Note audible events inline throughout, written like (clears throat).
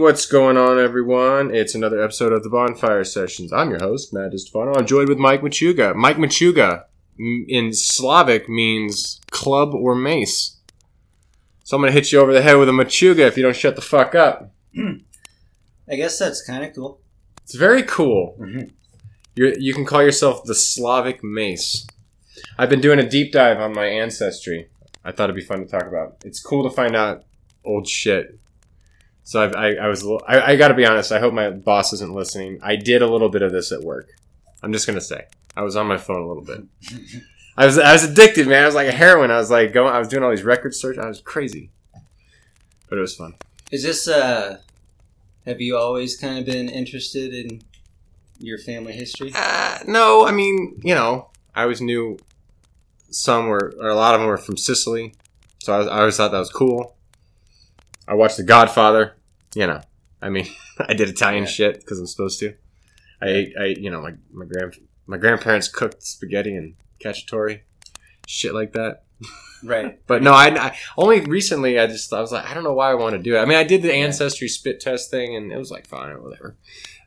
What's going on, everyone? It's another episode of the Bonfire Sessions. I'm your host, Matt Estefano. I'm joined with Mike Machuga. Mike Machuga in Slavic means club or mace. So I'm gonna hit you over the head with a Machuga if you don't shut the fuck up. (clears throat) I guess that's kind of cool. It's very cool. Mhm. You're, you can call yourself the Slavic mace. I've been doing a deep dive on my ancestry. I thought it'd be fun to talk about. It's cool to find out old shit. So I've, I, I was, I, I got to be honest. I hope my boss isn't listening. I did a little bit of this at work. I'm just gonna say I was on my phone a little bit. (laughs) I was, I was addicted, man. I was like a heroin. I was like going. I was doing all these record search. I was crazy, but it was fun. Is this uh have you always kind of been interested in your family history? Uh, no, I mean, you know, I always knew some were, or a lot of them were from Sicily, so I, was, I always thought that was cool. I watched The Godfather, you know. I mean, (laughs) I did Italian Yeah. shit because I'm supposed to. I ate, I, you know, my my grand my grandparents cooked spaghetti and cacciatore, shit like that. Right. (laughs) But no, I, I only recently I just I was like I don't know why I want to do it. I mean, I did the ancestry spit test thing and it was like fine or whatever.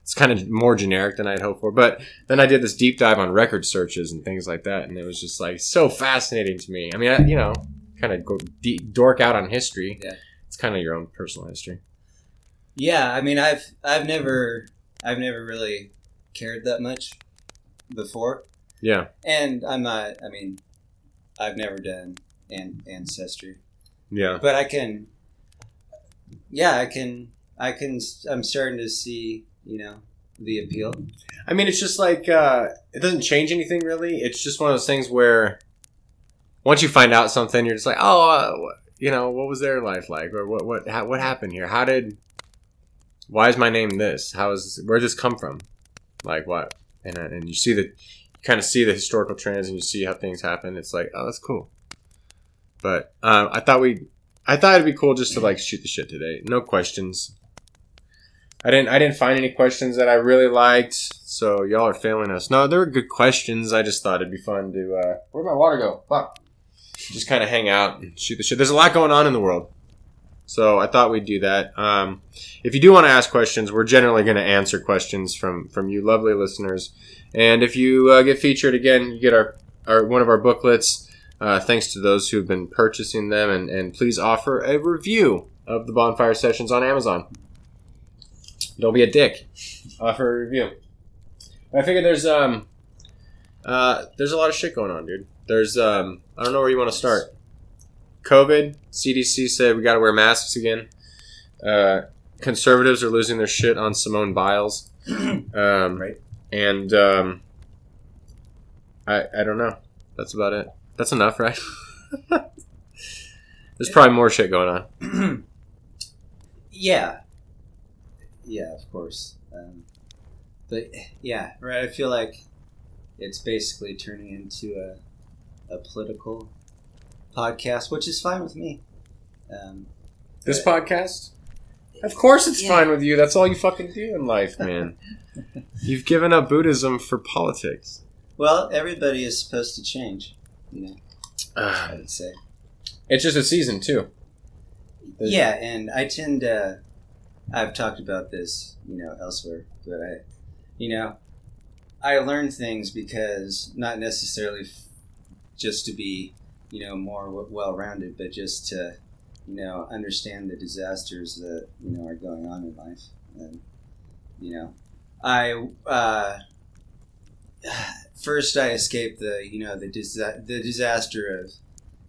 It's kind of more generic than I'd hoped for. But then I did this deep dive on record searches and things like that, and it was just like so fascinating to me. I mean, I, you know, kind of go de- dork out on history. Yeah. It's kind of your own personal history. Yeah, I mean I've I've never I've never really cared that much before. Yeah, And I'm not I mean I've never done an ancestry. yeah, But I can Yeah, I can I can I'm starting to see, you know, the appeal. I mean, it's just like uh, it doesn't change anything really. It's just one of those things where once you find out something, you're just like, oh, uh, you know, what was their life like, or what what ha- what happened here? How did? Why is my name this? How is where did this come from? Like what? And uh, and you see the you kind of see the historical trends, and you see how things happen. It's like, oh, that's cool. But um, I thought we, I thought it'd be cool just to like shoot the shit today. No questions. I didn't I didn't find any questions that I really liked, so y'all are failing us. No, there were good questions. I just thought it'd be fun to uh where'd my water go? Fuck. Just kinda hang out and shoot the shit. There's a lot going on in the world. So I thought we'd do that. Um, if you do want to ask questions, we're generally going to answer questions from from you lovely listeners. And if you uh, get featured again, you get our, our one of our booklets. Uh, thanks to those who have been purchasing them, and, and please offer a review of the bonfire sessions on Amazon. Don't be a dick. Offer a review. I figure there's um uh there's a lot of shit going on, dude. There's um I don't know where you want to start. COVID, CDC said we got to wear masks again. Uh, conservatives are losing their shit on Simone Biles. (clears throat) Um, Right. And um, I I don't know. That's about it. That's enough, right? (laughs) There's probably more shit going on. (clears throat) yeah, yeah, of course. Um, but yeah, right. I feel like it's basically turning into a a political podcast, which is fine with me. Um, This but- podcast? Of course it's Yeah. fine with you. That's all you fucking do in life, man. (laughs) You've given up Buddhism for politics. well, everybody is supposed to change. You know, I would say. it's just a season, too. There's- Yeah, and I tend to. I've talked about this, you know, elsewhere, but I, you know, I learn things because not necessarily f- just to be, you know, more w- well-rounded, but just to, you know, understand the disasters that you know are going on in life, and you know, I uh, first I escaped the, you know, the disa- the disaster of,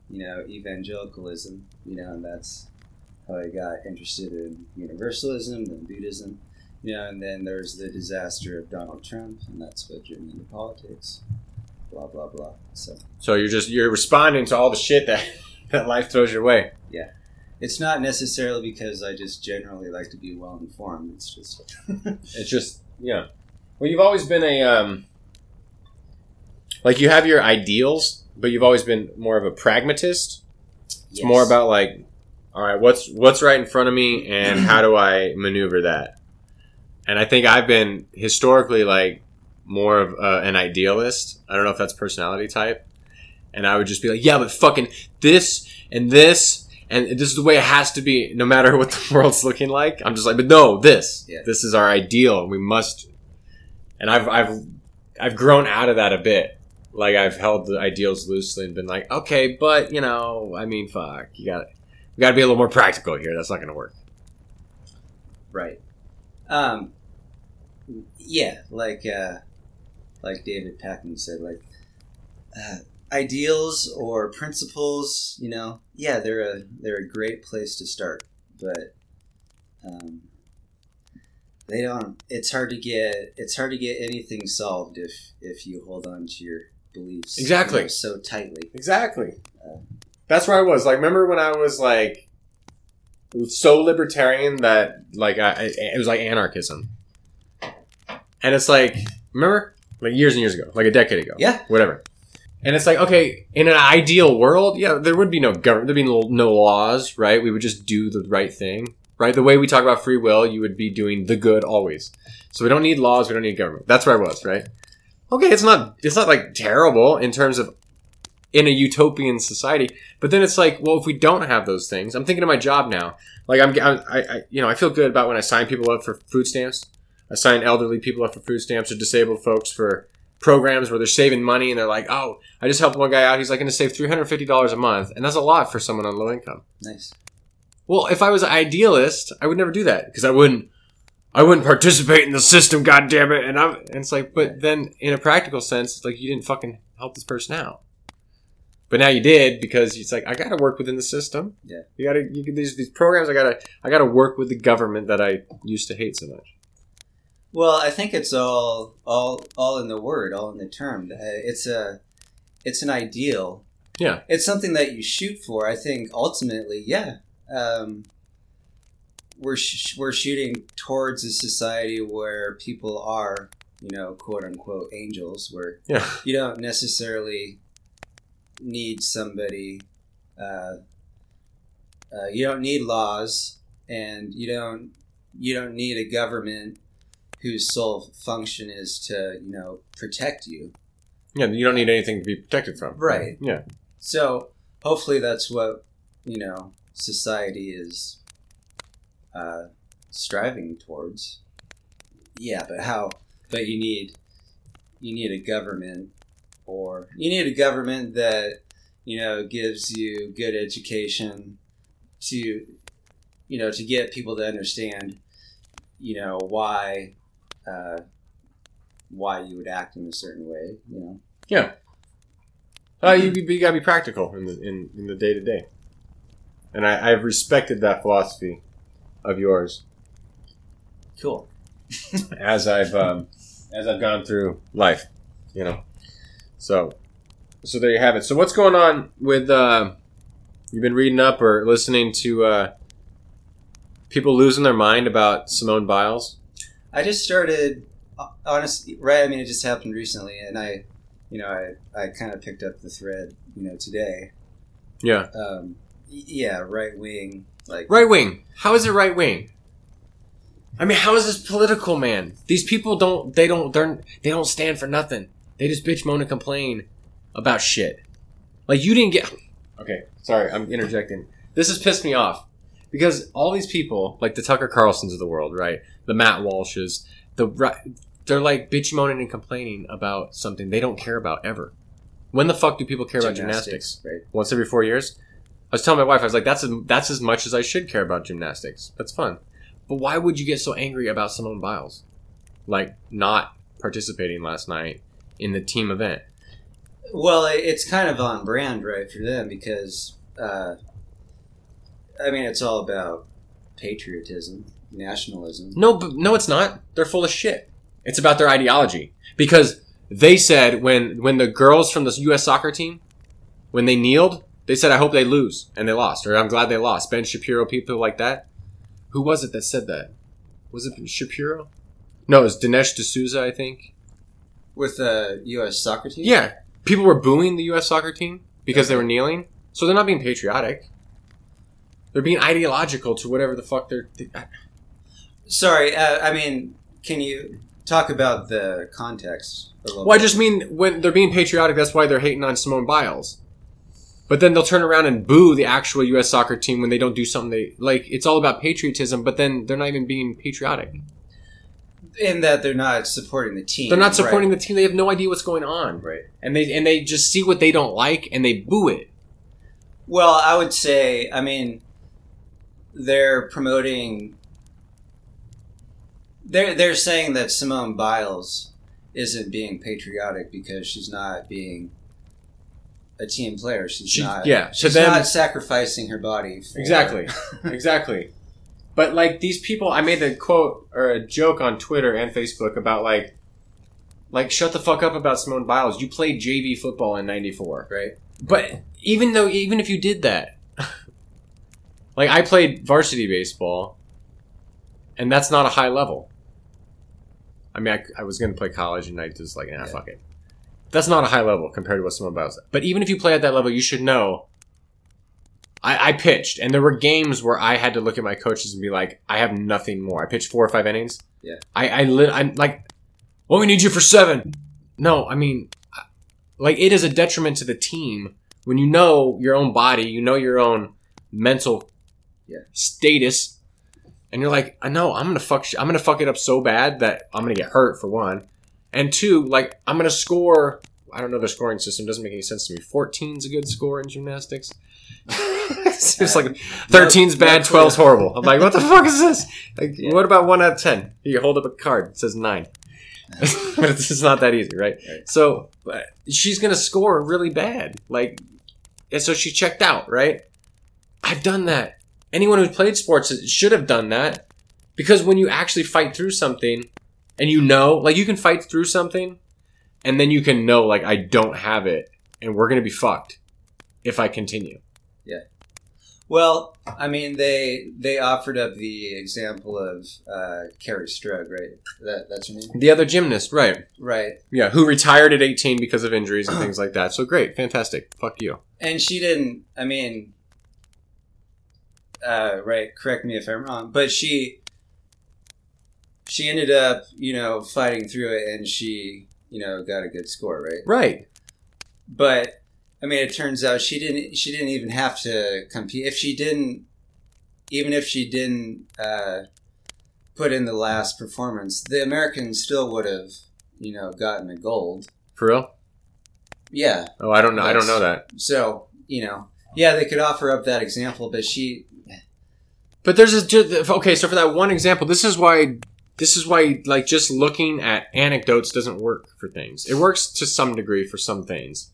you know, evangelicalism, you know, and that's how I got interested in universalism and Buddhism. You know, and then there's the disaster of Donald Trump, and that's what drew me into politics. Blah blah blah. So So you're just you're responding to all the shit that (laughs) that life throws your way. Yeah, it's not necessarily because I just generally like to be well informed. It's just (laughs) It's just yeah. Well, you've always been a um, like you have your ideals, but you've always been more of a pragmatist. It's more about like, all right, what's what's right in front of me, and how do I maneuver that? And I think I've been historically like more of uh, an idealist. I don't know if that's personality type. And I would just be like, yeah, but fucking this and this and this is the way it has to be, no matter what the (laughs) world's looking like. I'm just like, but no, this, Yeah. this is our ideal. We must, and I've, I've, I've grown out of that a bit. Like I've held the ideals loosely and been like, okay, but you know, I mean, fuck, you got, we got to be a little more practical here. That's not going to work. Right. Um, yeah, like uh, like David Pakman said, like uh, ideals or principles, you know, yeah, they're a they're a great place to start, but um, they don't. It's hard to get it's hard to get anything solved if if you hold on to your beliefs you Exactly. know, so tightly. Exactly. That's where I was. Like, remember when I was like so libertarian that like I- it was like anarchism, and it's like remember like years and years ago, like a decade ago, Yeah. whatever. And it's like okay, in an ideal world, yeah, there would be no government, there'd be no, no laws, right? We would just do the right thing, right? The way we talk about free will, you would be doing the good always. So we don't need laws, we don't need government. That's where I was, right? Okay, it's not it's not like terrible in terms of in a utopian society. But then it's like, well, if we don't have those things, I'm thinking of my job now. Like I'm, I'm I, I, you know, I feel good about when I sign people up for food stamps. I sign elderly people up for food stamps or disabled folks for programs where they're saving money and they're like, oh, I just helped one guy out. He's like going to save three hundred fifty dollars a month, and that's a lot for someone on low income. Nice. Well, if I was an idealist, I would never do that because I wouldn't. I wouldn't participate in the system, God damn it! And I'm, and it's like, but then in a practical sense, it's like you didn't fucking help this person out. But now you did because it's like I got to work within the system. Yeah. you got to these these programs. I got to I got to work with the government that I used to hate so much. Well, I think it's all all all in the word, all in the term. Uh, It's a it's an ideal. Yeah. It's something that you shoot for. I think ultimately, yeah. Um, we're sh- we're shooting towards a society where people are, you know, quote unquote angels, where Yeah, you don't necessarily need somebody. Uh, uh, you don't need laws, and you don't you don't need a government whose sole function is to you know protect you. yeah. You don't need anything to be protected from. Right. Yeah. So hopefully that's what you know society is uh, striving towards. Yeah, but how? But you need you need a government, or you need a government that you know gives you good education to you know to get people to understand you know why uh, why you would act in a certain way. You know. Yeah. Uh, you, you gotta be practical in the in, in the day to day, and I, I've respected that philosophy of yours Cool. (laughs) as I've um, (laughs) as I've gone through life, you know. So, so there you have it. So, what's going on with? Uh, you've been reading up or listening to uh, people losing their mind about Simone Biles? I just started, honestly, right? I mean, it just happened recently, and I, you know, I, I kind of picked up the thread, you know, today. Yeah, Um, yeah, right wing, like, right wing. How is it right wing? I mean, how is this political, man? These people don't. They don't. They're. They don't stand for nothing. They just bitch, moan, and complain about shit. Like you didn't get. Okay, sorry, I'm interjecting. This has pissed me off because all these people, like the Tucker Carlsons of the world, right? The Matt Walshes, the they're like bitch, moaning, and complaining about something they don't care about ever. When the fuck do people care about gymnastics? right? once every four years. I was telling my wife, I was like, "That's as, that's as much as I should care about gymnastics. That's fun." But why would you get so angry about Simone Biles, like not participating last night in the team event? Well, it's kind of on brand, right, for them because, uh, I mean, it's all about patriotism, nationalism. No, no, it's not. They're full of shit. It's about their ideology because they said when when the girls from the U.S. soccer team when they kneeled, they said, "I hope they lose," and they lost, or "I'm glad they lost." Ben Shapiro, people like that. Who was it that said that? Was it Shapiro? No, it was Dinesh D'Souza, I think. With the U.S. soccer team? Yeah, people were booing the U.S. soccer team because they were kneeling. So they're not being patriotic. They're being ideological to whatever the fuck they're. They, Sorry, uh, I mean, can you talk about the context a little well, I bit? just mean when they're being patriotic. That's why they're hating on Simone Biles. But then they'll turn around and boo the actual U.S. soccer team when they don't do something they like. It's all about patriotism, but then they're not even being patriotic. In that they're not supporting the team. They're not supporting the team. They have no idea what's going on, Right. and they and they just see what they don't like and they boo it. Well, I would say, I mean, they're promoting. They're they're saying that Simone Biles isn't being patriotic because she's not being a team player. She's She- not. yeah, she's them- not sacrificing her body. For, Exactly. (laughs) exactly. But like these people, I made a quote or a joke on Twitter and Facebook about like, like shut the fuck up about Simone Biles. You played JV football in '94, Right. but even though even if you did that, (laughs) like I played varsity baseball, and that's not a high level. I mean, I, I was going to play college, and I just like, nah, Yeah. fuck it. That's not a high level compared to what Simone Biles. But even if you play at that level, you should know I, I pitched, and there were games where I had to look at my coaches and be like, "I have nothing more." I pitched four or five innings. Yeah. I I lit. I'm like, "Well, we need you for seven. No, I mean, like it is a detriment to the team when you know your own body, you know your own mental Yeah. status, and you're like, "I know I'm gonna fuck. sh- I'm gonna fuck it up so bad that I'm gonna get hurt for one, and two, like I'm gonna score." I don't know the scoring system. Doesn't make any sense to me. 14's a good score in gymnastics. (laughs) it's just like 13's (laughs) No- bad, no 12's horrible. I'm like, what the (laughs) fuck is this? Like, Yeah. what about one out of 10? You hold up a card, it says nine. but it's just not that easy, right? Right. So uh, she's gonna score really bad. Like, and so she checked out, right? I've done that. Anyone who's played sports should have done that because when you actually fight through something and you know, like, you can fight through something and then you can know, like, I don't have it and we're gonna be fucked if I continue. Yeah. Well, I mean, they they offered up the example of uh, Kerri Strug, right? That that's her name, The other gymnast, right? right? Yeah, who retired at 18 because of injuries and things like that. So great, fantastic. Fuck you. And she didn't. I mean, uh, right? Correct me if I'm wrong, but she she ended up, you know, fighting through it, and she, you know, got a good score, right? Right. But I mean, it turns out she didn't. She didn't even have to compete. If she didn't, even if she didn't uh, put in the last performance, the Americans still would have, you know, gotten a gold. For real? Yeah. Oh, I don't know. I don't know that. So you know, yeah, they could offer up that example, but she, But there's a okay. So for that one example, this is why this is why like just looking at anecdotes doesn't work for things. It works to some degree for some things.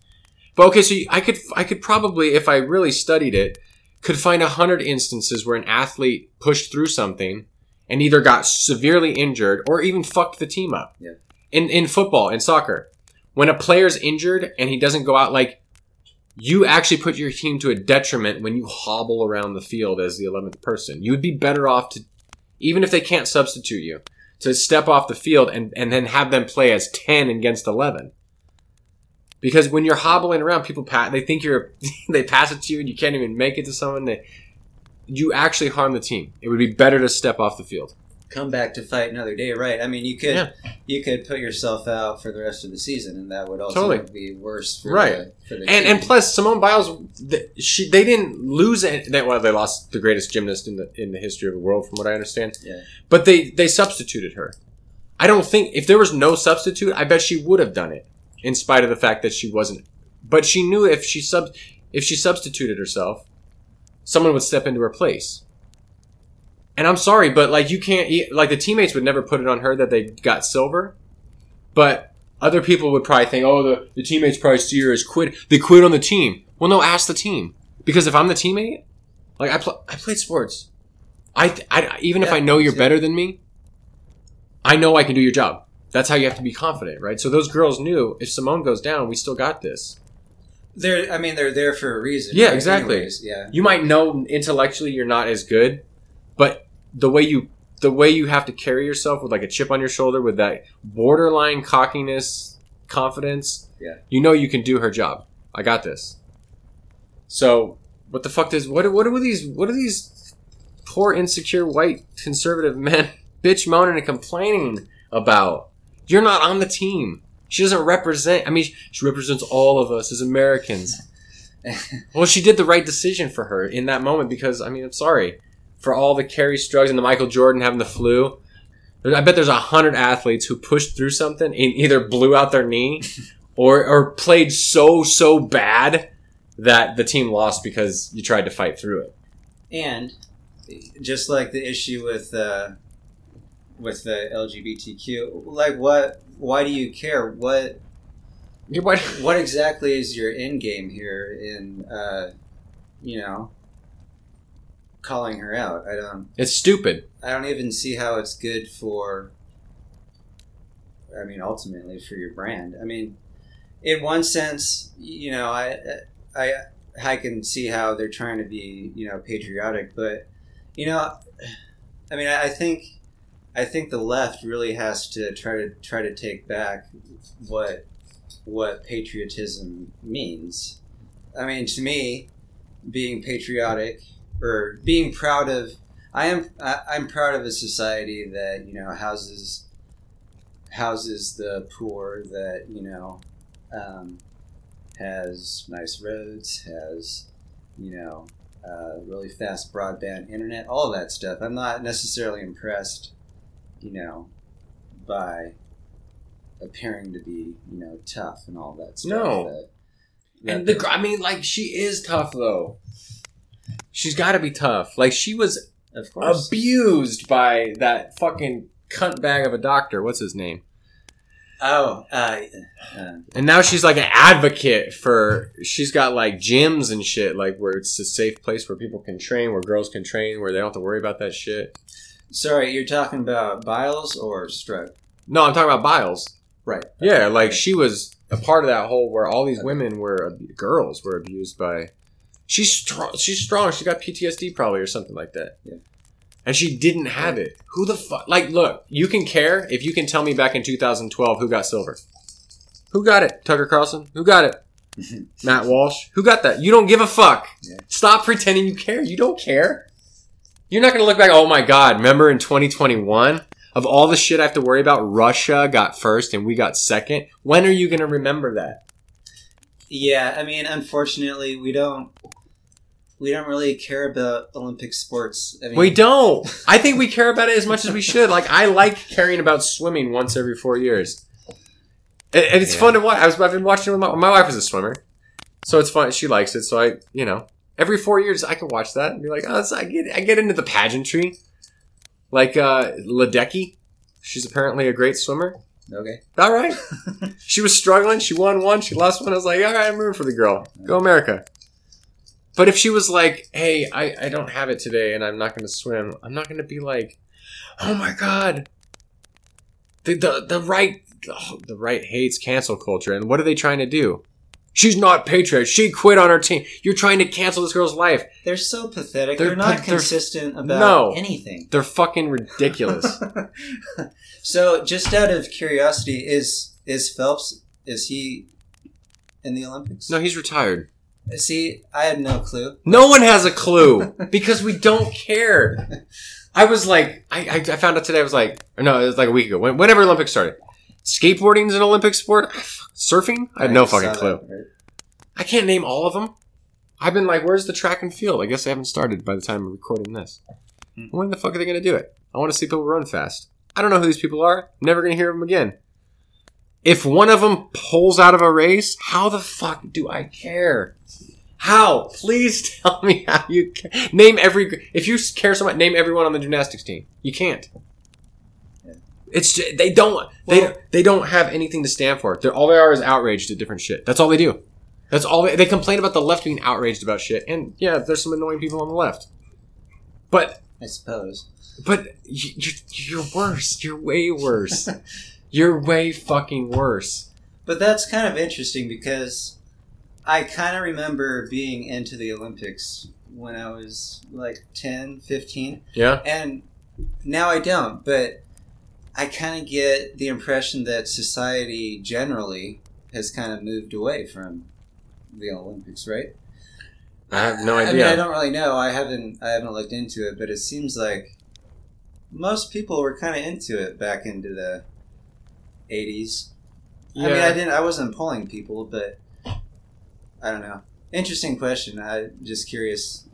But okay, so I could I could probably if I really studied it could find a hundred instances where an athlete pushed through something and either got severely injured or even fucked the team up. Yeah. In in football in soccer, when a player's injured and he doesn't go out like you actually put your team to a detriment when you hobble around the field as the 11th person. You would be better off to, even if they can't substitute you, to step off the field and, and then have them play as 10 against 11. Because when you're hobbling around, people they think you're, (laughs) they pass it to you and you can't even make it to someone. They, you actually harm the team. It would be better to step off the field. Come back to fight another day, right? I mean, you could Yeah. you could put yourself out for the rest of the season, and that would also Totally. be worse for Right. the, for the And team. and plus Simone Biles, th- she they didn't lose it. They, well, they lost the greatest gymnast in the in the history of the world, from what I understand. Yeah. But they they substituted her. I don't think if there was no substitute, I bet she would have done it, in spite of the fact that she wasn't. But she knew if she sub if she substituted herself, someone would step into her place. And I'm sorry, but like you can't eat, like the teammates would never put it on her that they got silver, but other people would probably think, oh, the, the teammates probably see her as quit. They quit on the team. Well, no, ask the team because if I'm the teammate, like I pl- I played sports, I, th- I even if I know you're too. better than me, I know I can do your job. That's how you have to be confident, right? So those girls knew if Simone goes down, we still got this. they're I mean they're there for a reason. Yeah, right? exactly. Anyways, yeah. You might know intellectually you're not as good, but the way you the way you have to carry yourself with like a chip on your shoulder with that borderline cockiness, confidence, Yeah. you know you can do her job. I got this. So what the fuck does what what are these what are these poor insecure white conservative men (laughs) bitch moaning and complaining about? You're not on the team. She doesn't represent. I mean, she represents all of us as Americans. (laughs) Well, she did the right decision for her in that moment because I mean, I'm sorry for all the Kerri Strugs and the Michael Jordan having the flu. I bet there's a hundred athletes who pushed through something and either blew out their knee (laughs) or or played so so bad that the team lost because you tried to fight through it. and just like the issue with uh, with the LGBTQ, like what? Why do you care? What What? what exactly is your end game here in uh, you know calling her out? I don't. It's stupid. I don't even see how it's good for. I mean, ultimately for your brand. I mean, in one sense, you know, I, I, I can see how they're trying to be, you know, patriotic, but, you know, I mean, I I think, I think the left really has to try to try to take back what, what patriotism means. I mean, to me, being patriotic or being proud of I am I, I'm proud of a society that you know houses houses the poor that you know um, has nice roads has you know uh, really fast broadband internet all that stuff I'm not necessarily impressed you know by appearing to be you know tough and all that stuff No. that, And the, I mean, like she is tough though. She's got to be tough. Like she was of course abused by that fucking cunt bag of a doctor. What's his name? oh uh, uh, And now she's like an advocate for. She's got like gyms and shit, like where it's a safe place where people can train, where girls can train, where they don't have to worry about that shit. sorry you're talking about Biles or Stroke No, I'm talking about Biles. right Yeah, like she was a part of that whole where all these women were girls were abused by. She's strong. She's strong. She got PTSD probably or something like that. Yeah. And she didn't have it. Who the fuck? Like, look, you can care if you can tell me back in 2012 who got silver. Who got it? Tucker Carlson. Who got it? (laughs) Matt Walsh. Who got that? You don't give a fuck. Yeah. Stop pretending you care. You don't care. You're not going to look back. Oh my god! Remember in 2021 of all the shit I have to worry about, Russia got first and we got second. When are you going to remember that? Yeah, I mean, unfortunately, we don't we don't really care about Olympic sports. I mean, We don't. I think we care about it as much as we should. Like I like caring about swimming once every four years, and, and it's Yeah. fun to watch. I was I've been watching with my my wife is a swimmer, so it's fun. She likes it, so I you know every four years I can watch that and be like, oh, I get I get into the pageantry, like uh, Ledecky. She's apparently a great swimmer. Okay. All right. (laughs) she was struggling. She won one. She lost one. I was like, all right, I'm rooting for the girl. Go America. But if she was like, hey, I, I don't have it today and I'm not going to swim, I'm not going to be like, oh my God. The, the, the right oh, the right hates cancel culture. And what are they trying to do? She's not patriot. She quit on her team. You're trying to cancel this girl's life. They're so pathetic. They're They're, not pa- they're- consistent about No. anything. They're fucking ridiculous. (laughs) so, just out of curiosity, is is Phelps is he in the Olympics? no, he's retired. See, I had no clue. No one has a clue because we don't care. I was like, I, I, I found out today. I was like, no, it was like a week ago. When, whenever Olympics started, skateboarding is an Olympic sport. Surfing, I have no fucking clue. that, right? I can't name all of them. I've been like, where's the track and field? I guess they haven't started by the time we're recording this. Hmm. When the fuck are they going to do it? I want to see people run fast. I don't know who these people are. Never going to hear them again. If one of them pulls out of a race, how the fuck do I care? How? Please (laughs) tell me how you care. Name every. If you care so much, name everyone on the gymnastics team. You can't. It's ju- they don't they Well- they don't have anything to stand for. They're all they are is outraged at different shit. That's all they do. That's all they, they complain about the left being outraged about shit. And yeah, there's some annoying people on the left. But I suppose. but you, you're, you're worse. You're way worse. (laughs) you're way fucking worse. But that's kind of interesting because I kind of remember being into the Olympics when I was like 10, 15. Yeah. And now I don't, but I kind of get the impression that society generally has kind of moved away from the Olympics, right? I have no I mean, idea. I don't really know. I haven't I haven't looked into it, but it seems like most people were kind of into it back into the 80s. I mean, I didn't I wasn't polling people, but I don't know. Interesting question. I'm just curious.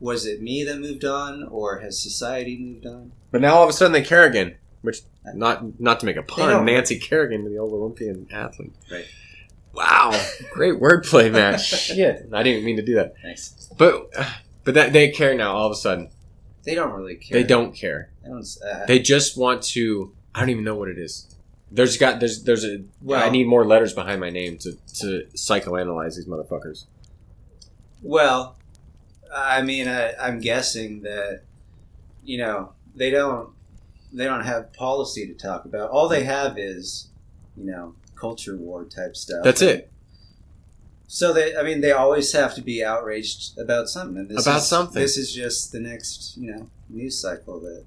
Was it me that moved on, or has society moved on? But now all of a sudden they care again. Which not not to make a pun. Nancy Kerrigan, the old Olympian athlete. Right. Wow, great wordplay, Matt. (laughs) Shit, I didn't mean to do that. Nice. But but that they care now. All of a sudden, They don't really care. they don't care. They don't. Uh, They just want to. I don't even know what it is. There's got there's there's a. Well- I need more letters behind my name to to psychoanalyze these motherfuckers. well, I mean, I, I'm guessing that you know they don't they don't have policy to talk about. All they have is you know culture war type stuff. That's it. So they, I mean, they always have to be outraged about something. And this About is, something. This is just the next, you know, news cycle that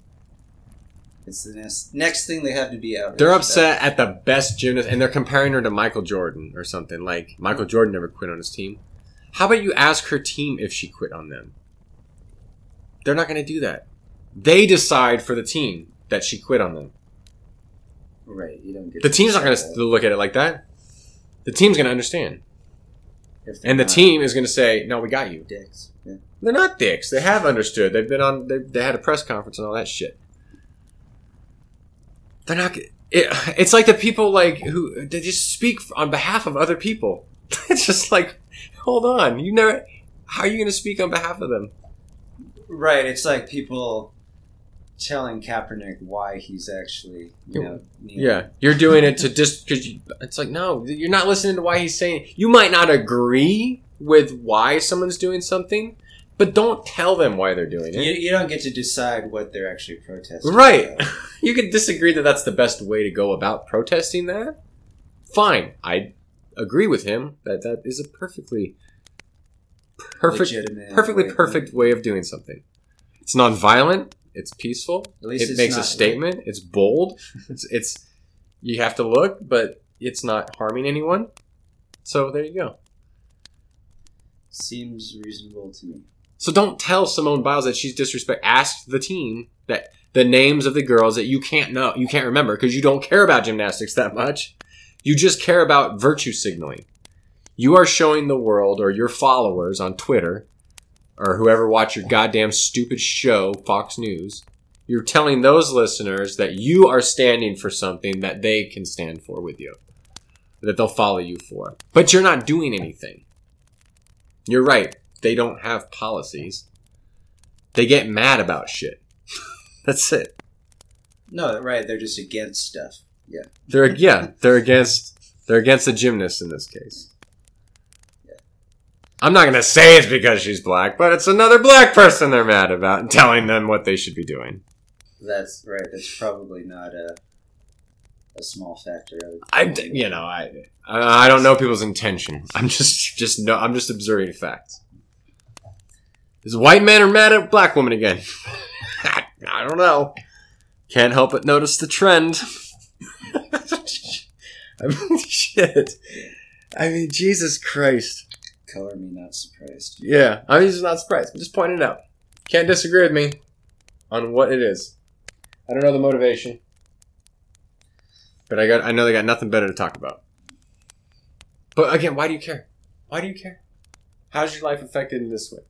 it's the next next thing they have to be out. They're upset at the best gymnast, and they're comparing her to Michael Jordan or something. Like Michael Jordan never quit on his team. How about you ask her team if she quit on them? They're not going to do that. They decide for the team that she quit on them. Right. You don't get The team's not going to look at it like that. The team's going to understand, and the team is going to say, "No, we got you." dicks. Yeah. They're not dicks. They have understood. They've been on. They, they had a press conference and all that shit. They're not. It, it's like the people like who they just speak on behalf of other people. (laughs) It's just like, hold on, you never. How are you going to speak on behalf of them? Right. It's like people telling Kaepernick why he's actually, you know, kneeling. Yeah, you're doing it to just because you. It's like no, you're not listening to why he's saying. You might not agree with why someone's doing something, but don't tell them why they're doing it. you don't get to decide what they're actually protesting. Right. (laughs) You can disagree that that's the best way to go about protesting that. Fine, I agree with him that that is a perfectly perfect, Legitimate perfectly way perfect way of doing something. It's non-violent. It's peaceful. At least It makes a statement. It's bold. (laughs) It's it's you have to look, but it's not harming anyone. So there you go. Seems reasonable to me. So don't tell Simone Biles that she's disrespect. Ask the team that the names of the girls that you can't know, you can't remember because you don't care about gymnastics that much. You just care about virtue signaling. You are showing the world or your followers on Twitter or whoever watch your goddamn stupid show, Fox News. You're telling those listeners that you are standing for something that they can stand for with you, that they'll follow you for. But you're not doing anything. You're right. They don't have policies. They get mad about shit. (laughs) That's it. No, right. They're just against stuff. Yeah. They're yeah, they're against they're against the gymnast in this case. I'm not gonna say it's because she's black, but it's another black person they're mad about and telling them what they should be doing. That's right. That's probably not a a small factor. I, I you know I I I don't know people's intention. I'm just just no I'm just observing facts. Is white men are mad at black women again? (laughs) I don't know. Can't help but notice the trend. (laughs) I mean, shit. I mean, Jesus Christ. color me not surprised. Yeah, I'm just not surprised. I'm just pointing it out. Can't disagree with me on what it is. I don't know the motivation, but I got. I know they got nothing better to talk about. But again, why do you care? Why do you care? How's your life affected in this way?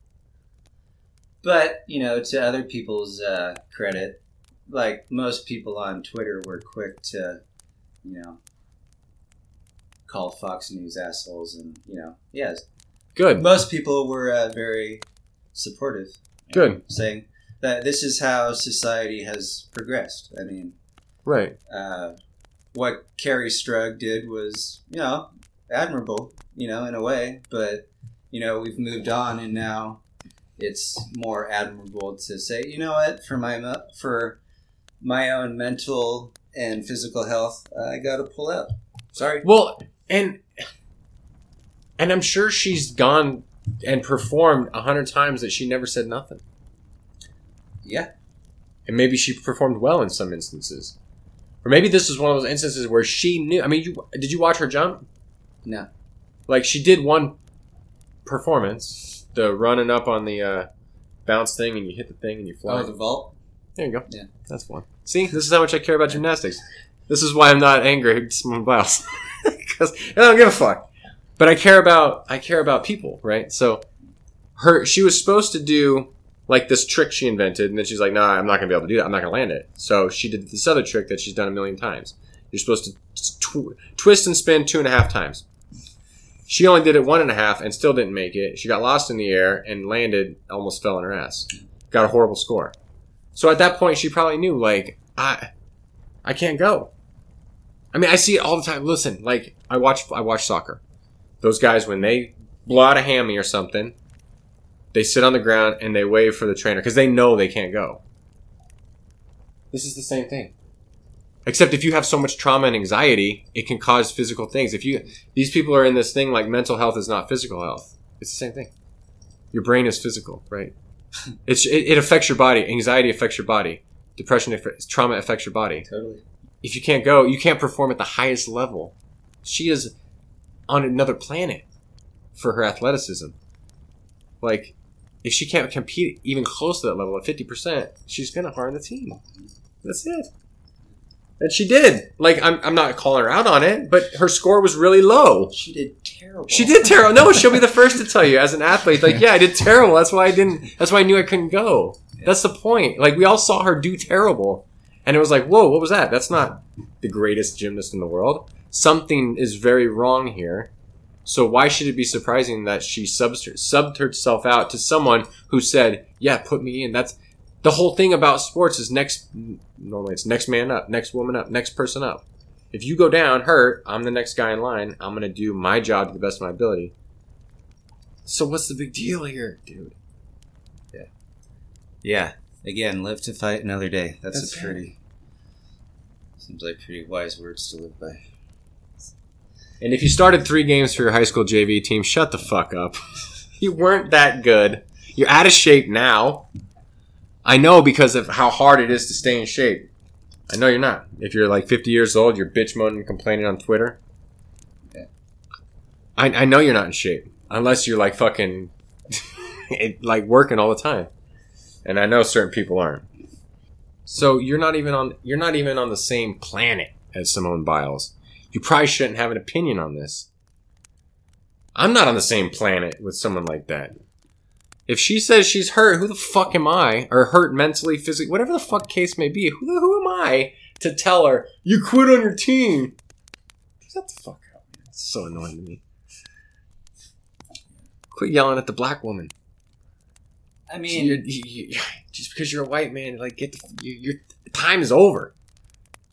But you know, to other people's uh, credit, like most people on Twitter were quick to, you know, call Fox News assholes, and you know, yes, Good. most people were uh, very supportive. Good. know, saying that this is how society has progressed. I mean, Right. uh, what Kerri Strug did was, you know, admirable, you know, in a way, but, you know, we've moved on and now it's more admirable to say, you know what, for my, for my own mental and physical health, I gotta pull out. Sorry. Well, and and I'm sure she's gone and performed a hundred times that she never said nothing. Yeah. and maybe she performed well in some instances, or maybe this was one of those instances where she knew. I mean, you did you watch her jump? No. Like she did one performance, the running up on the uh, bounce thing, and you hit the thing and you fly. Oh, the vault? there you go. Yeah. that's fun. See, this is how much I care about gymnastics. This is why I'm not angry at Simone Biles (laughs) because I don't give a fuck. but I care about I care about people, right? So her she was supposed to do like this trick she invented, and then she's like, "Nah, I'm not gonna be able to do that. I'm not gonna land it." So she did this other trick that she's done a million times. You're supposed to tw- twist and spin two and a half times. She only did it one and a half and still didn't make it. She got lost in the air and landed, almost fell on her ass. Got a horrible score. So at that point, she probably knew, like, I, I can't go. I mean, I see it all the time. Listen, like, I watch, I watch soccer. Those guys, when they blow out a hammy or something, they sit on the ground and they wave for the trainer because they know they can't go. This is the same thing. Except if you have so much trauma and anxiety, it can cause physical things. If you these people are in this thing like mental health is not physical health. It's the same thing. Your brain is physical, right? (laughs) It's it, it affects your body. Anxiety affects your body. Depression, affects, trauma affects your body. Totally. If you can't go, you can't perform at the highest level. She is on another planet for her athleticism. Like, if she can't compete even close to that level at fifty percent, she's gonna harm the team. That's it. And she did. Like, I'm, I'm not calling her out on it, but her score was really low. She did terrible. She did terrible. No, she'll be the first to tell you as an athlete. Like, yeah, I did terrible. That's why I didn't. That's why I knew I couldn't go. That's the point. Like, we all saw her do terrible, and it was like, whoa, what was that? That's not the greatest gymnast in the world. Something is very wrong here. So why should it be surprising that she subbed, subbed herself out to someone who said, "Yeah, put me in." That's the whole thing about sports is next. Normally, it's next man up, next woman up, next person up. If you go down hurt, I'm the next guy in line. I'm gonna do my job to the best of my ability. So what's the big deal here, dude? Yeah. Yeah. Again, live to fight another day. That's, That's a pretty. Seems like pretty wise words to live by. And if you started three games for your high school JV team, shut the fuck up. (laughs) you weren't that good. You're out of shape now. I know because of how hard it is to stay in shape. I know you're not. If you're like 50 years old, you're bitch moaning and complaining on Twitter. Yeah. I, I know you're not in shape. Unless you're like fucking, (laughs) it, like working all the time. And I know certain people aren't. So you're not even on, you're not even on the same planet as Simone Biles you probably shouldn't have an opinion on this. I'm not on the same planet with someone like that. If she says she's hurt, who the fuck am I? Or hurt mentally, physically, whatever the fuck case may be, who, the, who am I to tell her, you quit on your team? Shut the fuck up, man. It's so annoying to me. Quit yelling at the black woman. I mean, you, you- (sighs) just because you're a white man, like get the you, your time is over.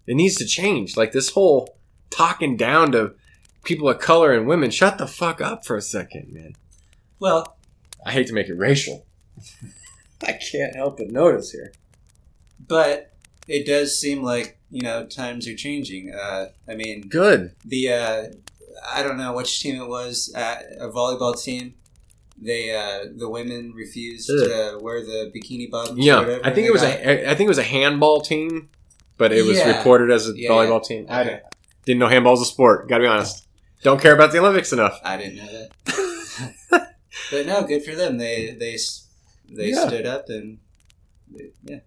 It needs to change. Like this whole talking down to people of color and women. Shut the fuck up for a second, man. well, I hate to make it racial. (laughs) I can't help but notice here. but it does seem like you know times are changing. Uh, I mean, Good. the uh, I don't know which team it was, uh, a volleyball team. They uh, the women refused Ugh. to wear the bikini bottoms. or Yeah, whatever, I think it was got- a I think it was a handball team, but it was Yeah. reported as a Yeah, volleyball team. I Okay. didn't know handball's a sport. Got to be honest. Don't care about the Olympics enough. I didn't know that. (laughs) but no, good for them. They they they Yeah. stood up and they, yeah.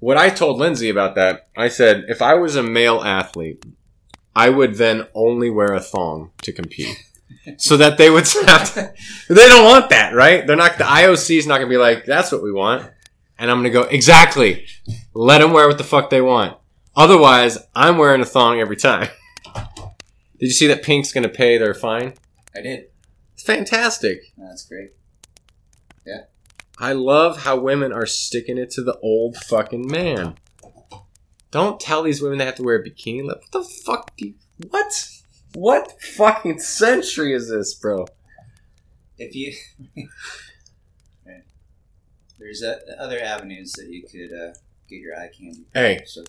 What I told Lindsay about that, I said, if I was a male athlete, I would then only wear a thong to compete. (laughs) so that they would (laughs) have to, they don't want that, right? They're not, the IOC is not going to be like, that's what we want. And I'm going to go, exactly. Let them wear what the fuck they want. Otherwise, I'm wearing a thong every time. (laughs) Did you see that Pink's going to pay their fine? I did. It's fantastic. That's great. Yeah. I love how women are sticking it to the old fucking man. Don't tell these women they have to wear a bikini. What the fuck? Do you, what? What fucking century is this, bro? If you (laughs) Right. there's uh, other avenues that you could uh, get your eye candy. Hey, So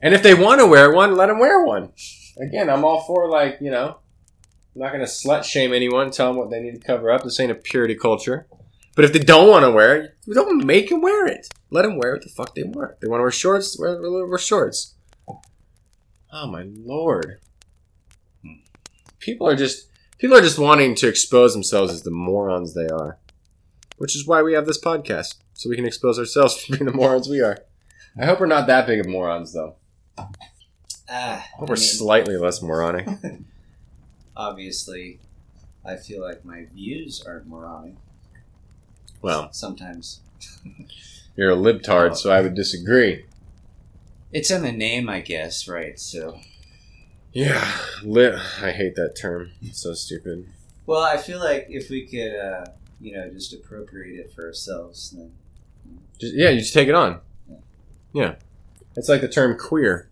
and if they want to wear one, let them wear one. Again, I'm all for like you know, I'm not gonna slut shame anyone. Tell them what they need to cover up. This ain't a purity culture. But if they don't want to wear it, don't make them wear it. Let them wear what the fuck they want. They want to wear shorts, wear, wear shorts. Oh my lord! People are just people are just wanting to expose themselves as the morons they are, which is why we have this podcast so we can expose ourselves (laughs) for being the morons we are. I hope we're not that big of morons, though. ah, I hope we're slightly less moronic. (laughs) obviously I feel like my views are moronic. Well, Sometimes (laughs) you're a libtard, so I would disagree. it's in the name, I guess, right? So, Yeah, lit. I hate that term. It's so stupid. well, I feel like if we could, uh, you know, just appropriate it for ourselves, then Just, yeah, you just take it on. Yeah. It's like the term queer.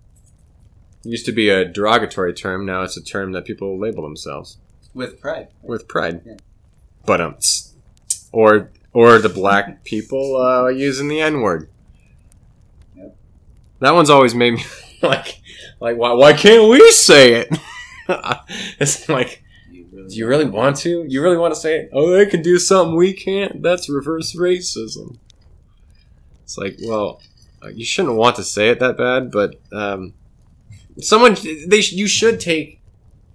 Used to be a derogatory term. Now it's a term that people label themselves with pride. with pride. Yeah. But um, or or the black (laughs) people uh, using the N word. Yep. That one's always made me (laughs) like like why why can't we say it? (laughs) it's like You really do you really want to? You really want to say it? Oh, they can do something we can't. That's reverse racism. It's like, well, uh, you shouldn't want to say it that bad, but um, someone they you should take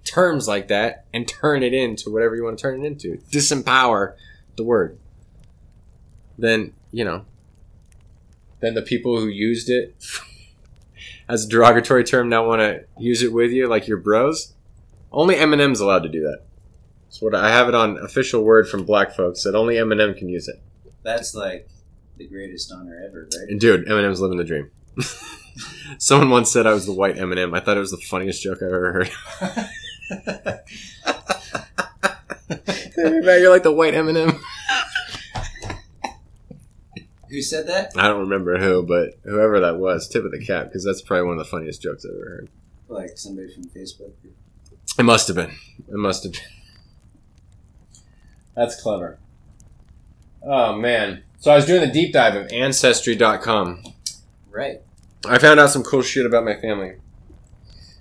terms like that and turn it into whatever you want to turn it into. Disempower the word. Then you know. Then the people who used it (laughs) as a derogatory term now want to use it with you like your bros. Only Eminem's allowed to do that. So what I have it on official word from black folks that only Eminem can use it. That's like the greatest honor ever, right? And dude, Eminem's living the dream. (laughs) Someone once said I was the white Eminem. I thought it was the funniest joke I've ever heard. Man, (laughs) you're like the white Eminem. Who said that? I don't remember who, but whoever that was, tip of the cap, because that's probably one of the funniest jokes I've ever heard. Like somebody from Facebook. It must have been. It must have been. That's clever. Oh man. So I was doing the deep dive of ancestry.com. Right. I found out some cool shit about my family.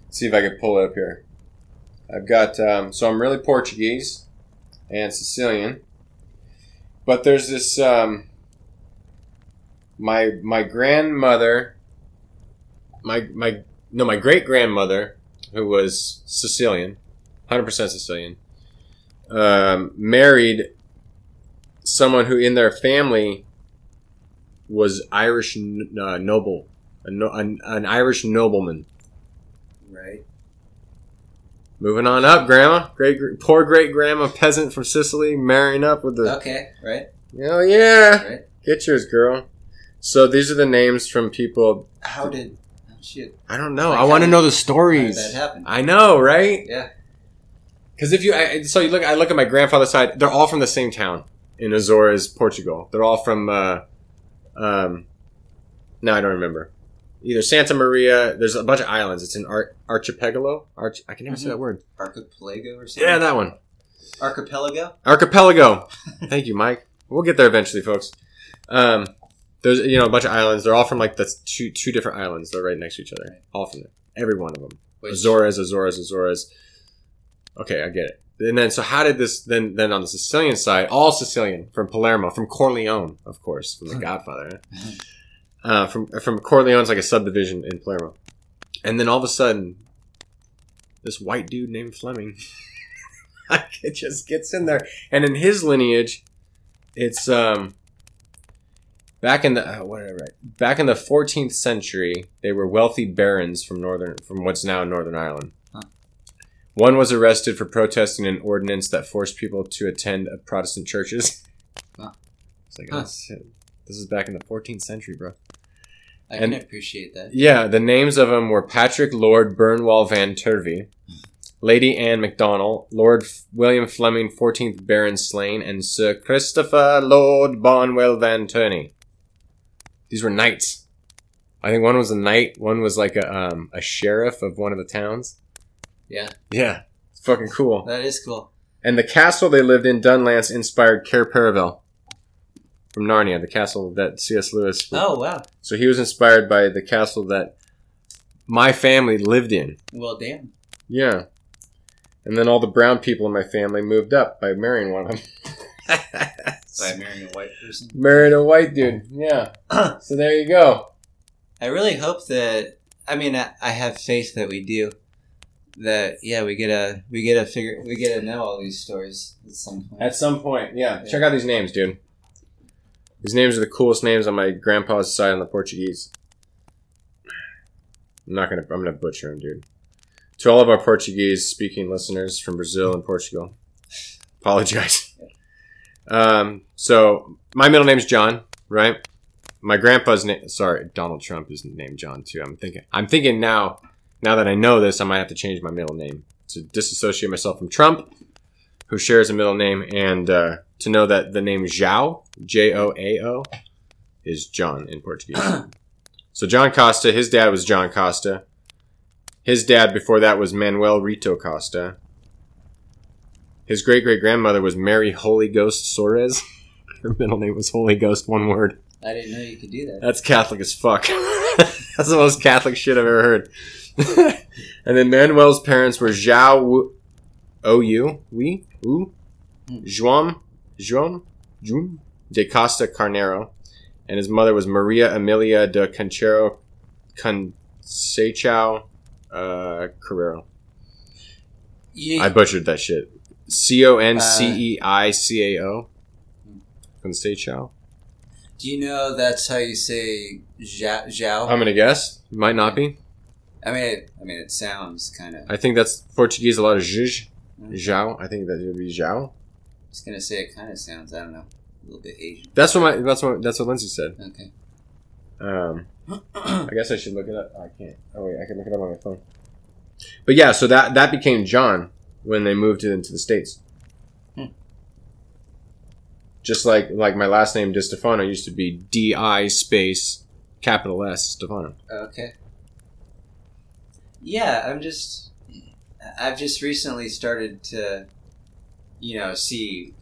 Let's see if I can pull it up here. I've got um, so I'm really Portuguese and Sicilian, but there's this um, my my grandmother, my my no my great grandmother who was Sicilian, hundred percent Sicilian, um, married someone who in their family was Irish uh, noble a no, an, an Irish nobleman. Right. Moving on up, Grandma. Great, poor great grandma, peasant from Sicily, marrying up with the. Okay. Right. Oh yeah, Right. get yours, girl. So these are the names from people. How did? Oh, shit. I don't know. Like I want to know the stories. that happen? I know, right? Yeah. Because if you, I, so you look, I look at my grandfather's side. They're all from the same town in Azores, Portugal. They're all from. Uh, um, no, I don't remember. Either Santa Maria. There's a bunch of islands. It's an Ar- archipelago. Arch. I can never say Mhm. that word. Archipelago or something. Yeah, that one. Archipelago. Archipelago. Thank you, Mike. We'll get there eventually, folks. Um, there's you know a bunch of islands. They're all from like the two two different islands. They're right next to each other. All from there. Every one of them. Which- Azores, Azores, Azores. Okay, I get it. And then so how did this then then on the Sicilian side, all Sicilian from Palermo, from Corleone, of course, from the Godfather. Uh, from from Corleone's like a subdivision in Palermo, and then all of a sudden, this white dude named Fleming, (laughs) it just gets in there, and in his lineage, it's um. Back in the uh, what did I write? Back in the 14th century, they were wealthy barons from northern from what's now Northern Ireland. One was arrested for protesting an ordinance that forced people to attend Protestant churches. It's like, Huh. this is back in the 14th century, bro. I And- can appreciate that. Yeah, the names of them were Patrick Lord Burnwell Van Turvey, Lady Anne MacDonald, Lord F- William Fleming, 14th Baron Slane, and Sir Christopher Lord Barnwell Van Turney. These were knights. I think one was a knight, one was like a, um, a sheriff of one of the towns. Yeah. Yeah, it's fucking cool. That is cool. And the castle they lived in, Dunluce, inspired Cair Paravel from Narnia, the castle that C.S. Lewis. Oh wow. So he was inspired by the castle that my family lived in. Well, damn. Yeah. And then all the brown people in my family moved up by marrying one of them. (laughs) By marrying a white person. Married a white dude. Yeah. (coughs) So there you go. I really hope that. I mean, I, I have faith that we do. That yeah, we get a we get a figure we get to know all these stories at some point. At some point, yeah. Yeah. Check out these names, dude. These names are the coolest names on my grandpa's side on the Portuguese. I'm not gonna. I'm gonna butcher them, dude. To all of our Portuguese speaking listeners from Brazil and Portugal, Apologize. Um, so my middle name's John, right? My grandpa's name. Sorry, Donald Trump is named John too. I'm thinking. I'm thinking now. Now that I know this, I might have to change my middle name to disassociate myself from Trump, who shares a middle name, and uh, to know that the name João, J O A O, is John in Portuguese. (clears throat) so John Costa, his dad was John Costa. His dad before that was Manuel Rito Costa. His great great grandmother was Mary Holy Ghost Soares. (laughs) Her middle name was Holy Ghost, one word. I didn't know you could do that. That's Catholic as fuck. (laughs) That's the most Catholic shit I've ever heard. (laughs) and then Manuel's parents were Zhao Wu, O-U, we, U, Juan, Juan, Jun, de Costa Carnero. And his mother was Maria Emilia de Conchero Conceição uh, Carrero. You, I butchered that shit. C O N C E I C A O. Conceição. do you know that's how you say? Zhao? I'm gonna guess. Might not be. I mean, it, I mean, it sounds kind of. I think that's Portuguese. A lot of zh, Zhao. I think that would be Zhao. I was gonna say it kind of sounds. I don't know, a little bit Asian. That's what my. That's what. That's what Lindsay said. Okay. Um, (coughs) I guess I should look it up. I can't. Oh wait, I can look it up on my phone. But yeah, so that that became John when they moved it into the states. Hmm. Just like like my last name Di Stefano used to be D I space capital S Stefano. Okay. Yeah, I'm just. I've just recently started to, you know, see.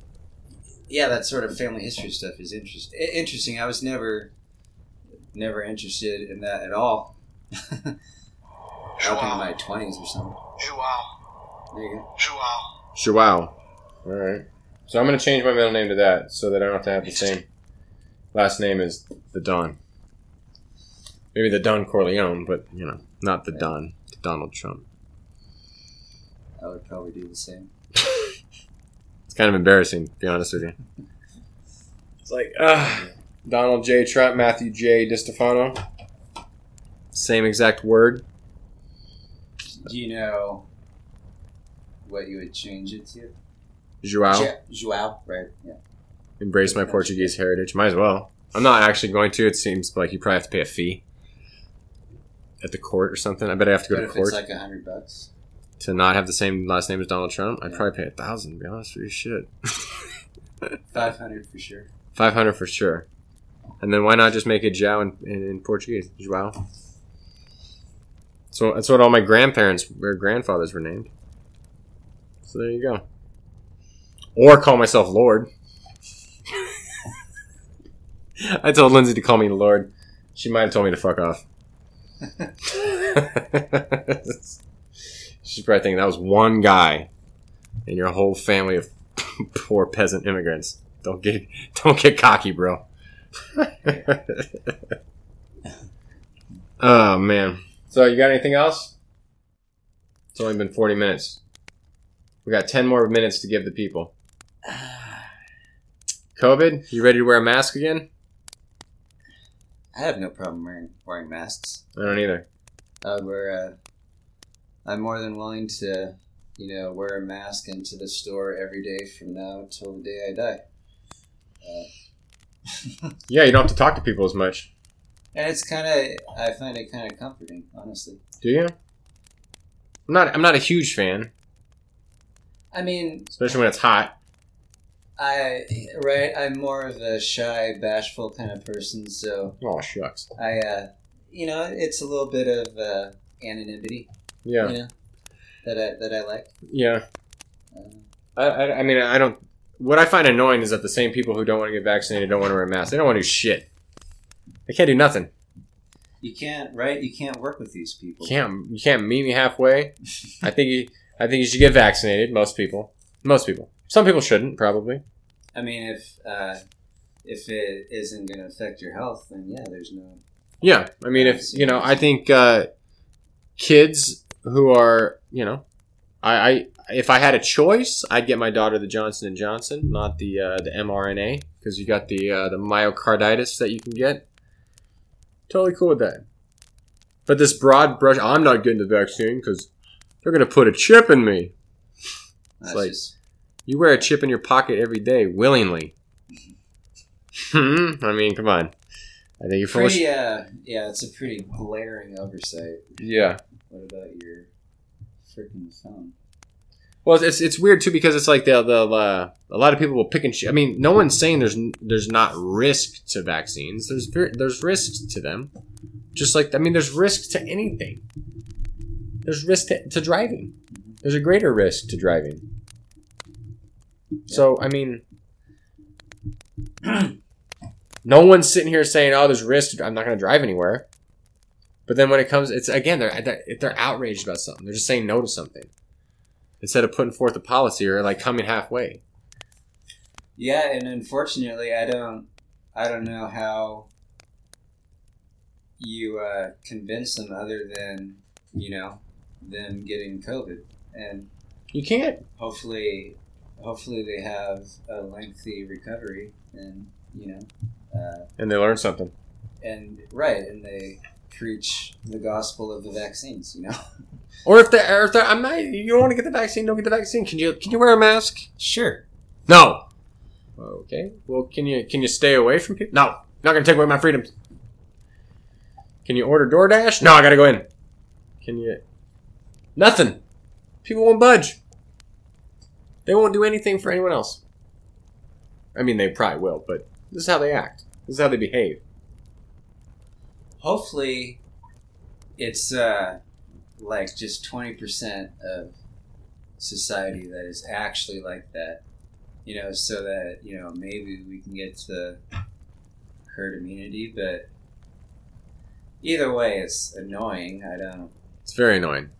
Yeah, that sort of family history stuff is interest, interesting. I was never, never interested in that at all. (laughs) Up in my twenties or something. João. There you go. João. Joao. All right. So I'm gonna change my middle name to that so that I don't have to have the same last name as the Don. Maybe the Don Corleone, but you know, not the Don. Donald Trump. I would probably do the same. (laughs) It's kind of embarrassing, to be honest with you. It's like, ah, Donald J. Trump, Matthew J. DiStefano. Same exact word. Do you know what you would change it to? Joao. Ja- Joao, right? Yeah. Embrace my Portuguese heritage. Might as well. I'm not actually going to. It seems like you probably have to pay a fee at the court or something. I bet I have to go But to court it's like a hundred bucks, to not have the same last name as Donald Trump. I'd Yeah. probably pay a thousand. To be honest with you, shit. (laughs) five hundred for sure. Five hundred for sure. And then why not just make it Joao in, in, in Portuguese? Joao. So that's what all my grandparents or grandfathers were named. So there you go. Or call myself Lord. (laughs) I told Lindsay to call me Lord. She might have told me to fuck off. She's probably thinking that was one guy in your whole family of (laughs) poor peasant immigrants. Don't get don't get cocky, bro. (laughs) oh man. So you got anything else? It's only been forty minutes. We got ten more minutes to give the people. (sighs) COVID, you ready to wear a mask again? I have no problem wearing wearing masks. I don't either. I would wear a. I'm more than willing to, you know, wear a mask into the store every day from now till the day I die. Uh, (laughs) Yeah, you don't have to talk to people as much, and it's kind of, I find it kind of comforting, honestly. do you? I'm not. I'm not a huge fan, I mean, especially when it's hot. I right, I'm more of a shy, bashful kind of person, so Oh shucks. I, uh, you know, it's a little bit of uh, anonymity, Yeah, you know, that I that I like. yeah. Uh, I, I, I mean, I don't. What I find annoying is that the same people who don't want to get vaccinated don't want to wear a mask. They don't want to do shit. They can't do nothing. you can't, right? You can't work with these people. You can't. You can't meet me halfway. I think. You, I think you should get vaccinated. Most people. Most people. Some people shouldn't. Probably. I mean, if uh, if it isn't going to affect your health, then yeah, there's no. Yeah. I mean, if you know, I think uh, kids who are, you know, I, I if I had a choice, I'd get my daughter the Johnson and Johnson, not the uh, the mRNA, because you got the uh, the myocarditis that you can get. Totally cool with that. But this broad brush, I'm not getting the vaccine because they're gonna put a chip in me. That's like- just You wear a chip in your pocket every day willingly. Hmm. I mean, come on. I think you're Pretty, uh, yeah, it's a pretty glaring oversight. Yeah. What about your freaking phone? Well, it's it's weird too because it's like the the uh, a lot of people will pick and choose. I mean, no one's saying there's there's not risk to vaccines. There's there's risks to them. Just like I mean, there's risk to anything. There's risk to, to driving. There's a greater risk to driving. So I mean, no one's sitting here saying, "Oh, there's risk. I'm not going to drive anywhere." But then when it comes, it's again they're they're- they're outraged about something. They're just saying no to something instead of putting forth a policy or like coming halfway. Yeah, and unfortunately, I don't, I don't know how you uh, convince them other than you know them getting COVID, and You can't. hopefully, hopefully they have a lengthy recovery, and you know, uh, And they learn something. and right, and they preach the gospel of the vaccines. You know, (laughs) Or if they, or if they, I'm not. You don't want to get the vaccine. Don't get the vaccine. Can you? Can you wear a mask? sure. No. Okay. Well, can you? Can you stay away from people? No. Not gonna take away my freedoms. Can you order DoorDash? No, I gotta go in. Can you? Nothing. People won't budge. They won't do anything for anyone else. I mean, they probably will, but this is how they act. This is how they behave. hopefully it's uh, like just 20% of society that is actually like that you know so that you know maybe we can get to herd immunity but either way it's annoying i don't It's very annoying.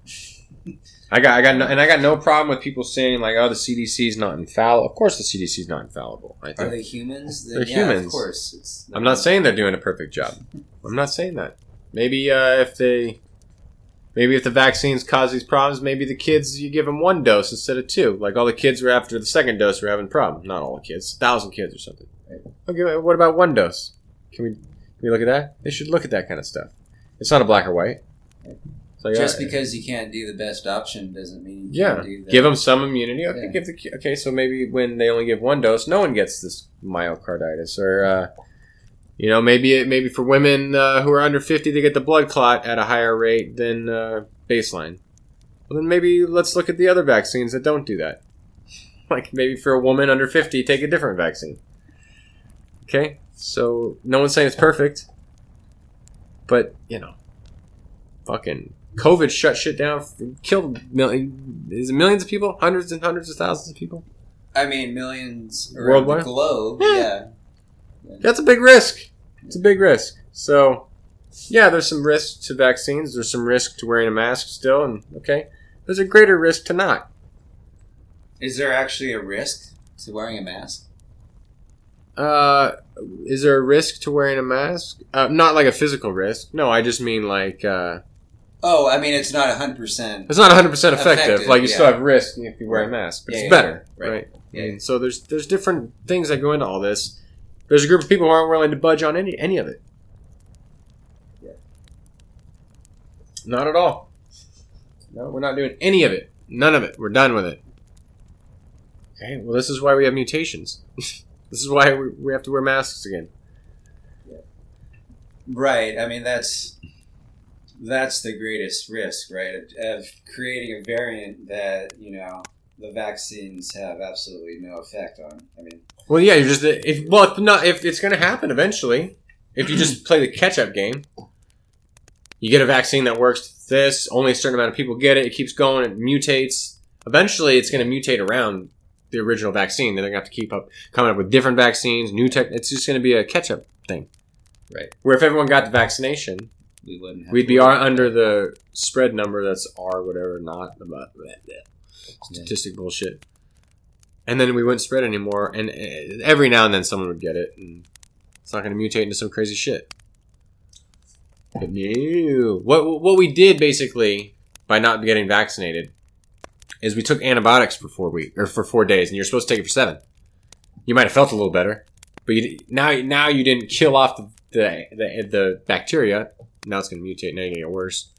I got, I got, no, and I got no problem with people saying like, "Oh, the CDC is not infallible." Of course, the CDC is not infallible. I think. are they humans then They're yeah, humans. of course it's I'm not saying they're doing a perfect job. I'm not saying that. Maybe uh, if they, maybe if the vaccines cause these problems, maybe the kids you give them one dose instead of two. Like all the kids were after the second dose were having problems. Not all the kids, a thousand kids or something. Okay, what about one dose? Can we, can we look at that? They should look at that kind of stuff. It's not a black or white. Like, just because you can't do the best option doesn't mean you Yeah, can do the give them some immunity. Okay, Yeah. give the okay. So maybe when they only give one dose, no one gets this myocarditis, or uh, you know, maybe it, maybe for women uh, who are under fifty, they get the blood clot at a higher rate than uh, baseline. Well, then maybe let's look at the other vaccines that don't do that. (laughs) Like maybe for a woman under fifty, take a different vaccine. Okay, so no one's saying it's perfect, but you know, fucking COVID shut shit down, killed million, is millions of people, hundreds and hundreds of thousands of people. i mean millions around Worldwide? the globe Yeah. yeah That's a big risk. It's a big risk. So, yeah, there's some risk to vaccines. There's some risk to wearing a mask still, and okay, there's a greater risk to not. Is there actually a risk to wearing a mask? Uh, is there a risk to wearing a mask? Uh, not like a physical risk. No, I just mean like uh, Oh, I mean, it's not hundred percent. it's not 100 percent effective. Effective, Like you still have risk if you wear a mask, but Yeah, it's yeah, better, right. right? Yeah. Mean, so there's there's different things that go into all this. There's a group of people who aren't willing to budge on any any of it. Yeah. Not at all. No, we're not doing any of it. None of it. We're done with it. Okay, well, this is why we have mutations. (laughs) this is why we, we have to wear masks again. Yeah. Right. I mean, that's that's the greatest risk, right? Of, of creating a variant that you know the vaccines have absolutely no effect on. I mean, Well, yeah, you're just if well, if not if it's going to happen eventually, if you just (clears throat) play the catch-up game, you get a vaccine that works. This only a certain amount of people get it. It keeps going. It mutates. Eventually, it's going to mutate around the original vaccine. Then they're going to have to keep up coming up with different vaccines, new tech. It's just going to be a catch-up thing. Right. Where if everyone got the vaccination, we wouldn't. Have we'd be about under the spread number that's R whatever, not about statistic bullshit. And then we wouldn't spread anymore. And uh, every now and then someone would get it, and it's not going to mutate into some crazy shit. But no, what what we did basically by not getting vaccinated is we took antibiotics for four weeks or for four days, and you're supposed to take it for seven. You might have felt a little better, but you, now now you didn't kill off the the, the, the bacteria. Now it's going to mutate. Now you're going to get worse.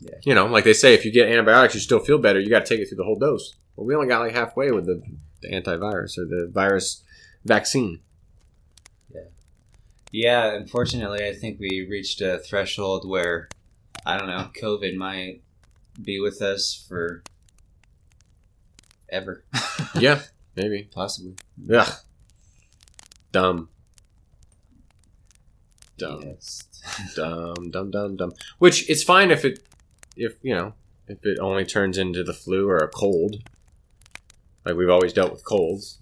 Yeah. You know, like they say, if you get antibiotics, you still feel better. You got to take it through the whole dose. Well, we only got like halfway with the, the antivirus or the virus vaccine. Yeah, Yeah. unfortunately, I think we reached a threshold where I don't know, COVID might be with us for ever. (laughs) Yeah, maybe. Possibly. Ugh. Dumb. Dumb. (laughs) Dumb, dumb, dumb, dumb. Which it's fine if it, if you know, if it only turns into the flu or a cold. Like we've always dealt with colds.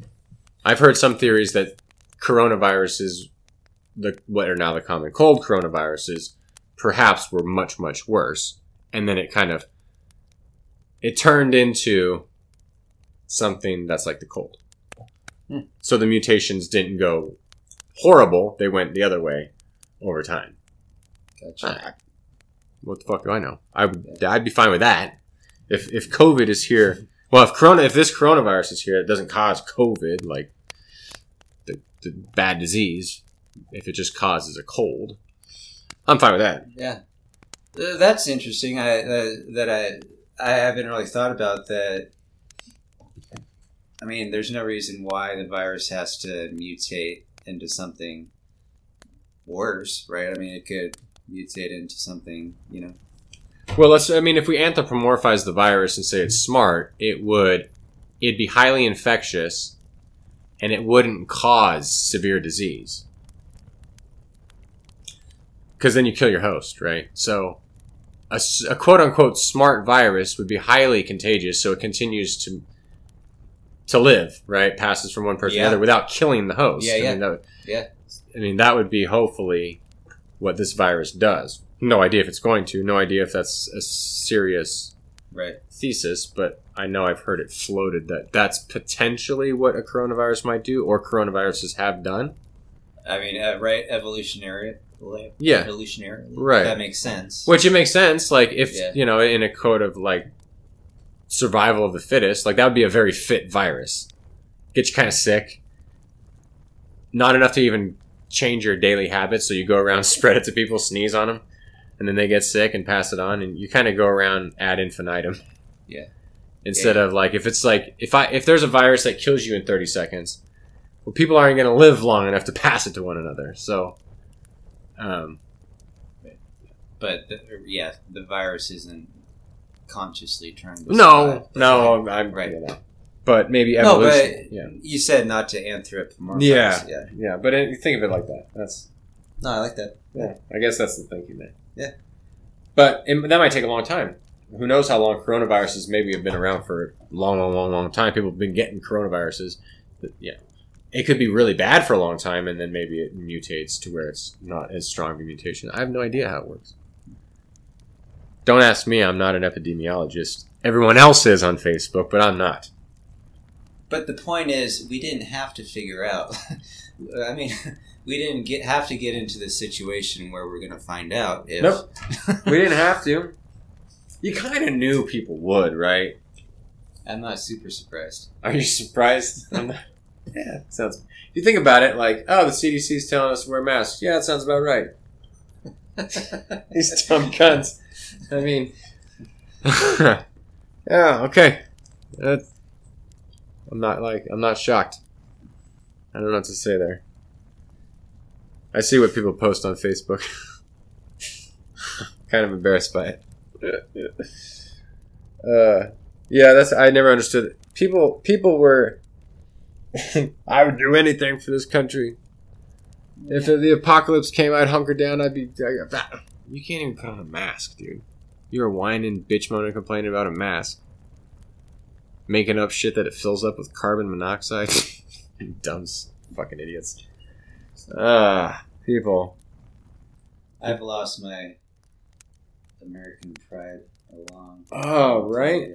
I've heard some theories that coronavirus is the what are now the common cold coronaviruses perhaps were much much worse, and then it kind of it turned into something that's like the cold. Hmm. So the mutations didn't go horrible; they went the other way over time. Gotcha. What the fuck do I know? I would, I'd be fine with that. If if COVID is here, well, if corona, if this coronavirus is here, it doesn't cause COVID, like the, the bad disease. If it just causes a cold, I'm fine with that. Yeah, Uh, that's interesting. I uh, that I I haven't really thought about that. I mean, there's no reason why the virus has to mutate into something worse, right? I mean, it could mutate into something, you know. Well, let's. I mean, if we anthropomorphize the virus and say it's smart, it would. It'd be highly infectious, and it wouldn't cause severe disease. Because then you kill your host, right? So, a quote unquote smart virus would be highly contagious, so it continues to to live, right? Passes from one person to Yeah. the other without killing the host. Yeah, I yeah. mean, that, Yeah. I mean, that would be hopefully what this virus does. No idea if it's going to. No idea if that's a serious Right. thesis, but I know I've heard it floated that that's potentially what a coronavirus might do, or coronaviruses have done. I mean, uh, right? Evolutionary. Yeah. Evolutionary. Right. That makes sense. Which it makes sense. Like if Yeah. you know, in a code of like survival of the fittest, like that would be a very fit virus. Get you kind of sick. Not enough to even change your daily habits, so you go around (laughs) spread it to people, sneeze on them, and then they get sick and pass it on, and you kind of go around ad infinitum. Yeah. Instead Yeah. of like if it's like if I if there's a virus that kills you in 30 seconds, well, people aren't going to live long enough to (laughs) pass it to one another. So, um, But the, yeah, the virus isn't consciously trying to. No, no, I'm Right. you know. But maybe evolution. No, but yeah, you said not to anthropomorphize. Yeah. yeah. yeah. But it, think of it like that. That's No, I like that. yeah. I guess that's the thinking there. Yeah. But it, that might take a long time. Who knows how long coronaviruses maybe have been around for a long, long, long, long time. People have been getting coronaviruses. But, yeah. It could be really bad for a long time, and then maybe it mutates to where it's not as strong of a mutation. I have no idea how it works. Don't ask me. I'm not an epidemiologist. Everyone else is on Facebook, but I'm not. But the point is, we didn't have to figure out. (laughs) I mean, (laughs) we didn't get have to get into the situation where we're going to find out if. Nope. (laughs) we didn't have to. You kind of knew people would, right? I'm not super surprised. Are you surprised? Yeah, sounds. If you think about it, like, oh, the CDC is telling us to wear masks. Yeah, that sounds about right. These dumb cunts. I mean, yeah, okay. That- I'm not like I'm not shocked. I don't know what to say there. I see what people post on Facebook. (laughs) kind of embarrassed by it. uh, yeah, that's I never understood. it. People, people were. (laughs) I would do anything for this country. If the apocalypse came, I'd hunker down. I'd be. I- You can't even put on a mask, dude. You were whining, bitch moaning, complaining about a mask, making up shit that it fills up with carbon monoxide. (laughs) dumb fucking idiots. Ah, people. I've lost my American pride a long. Oh, right.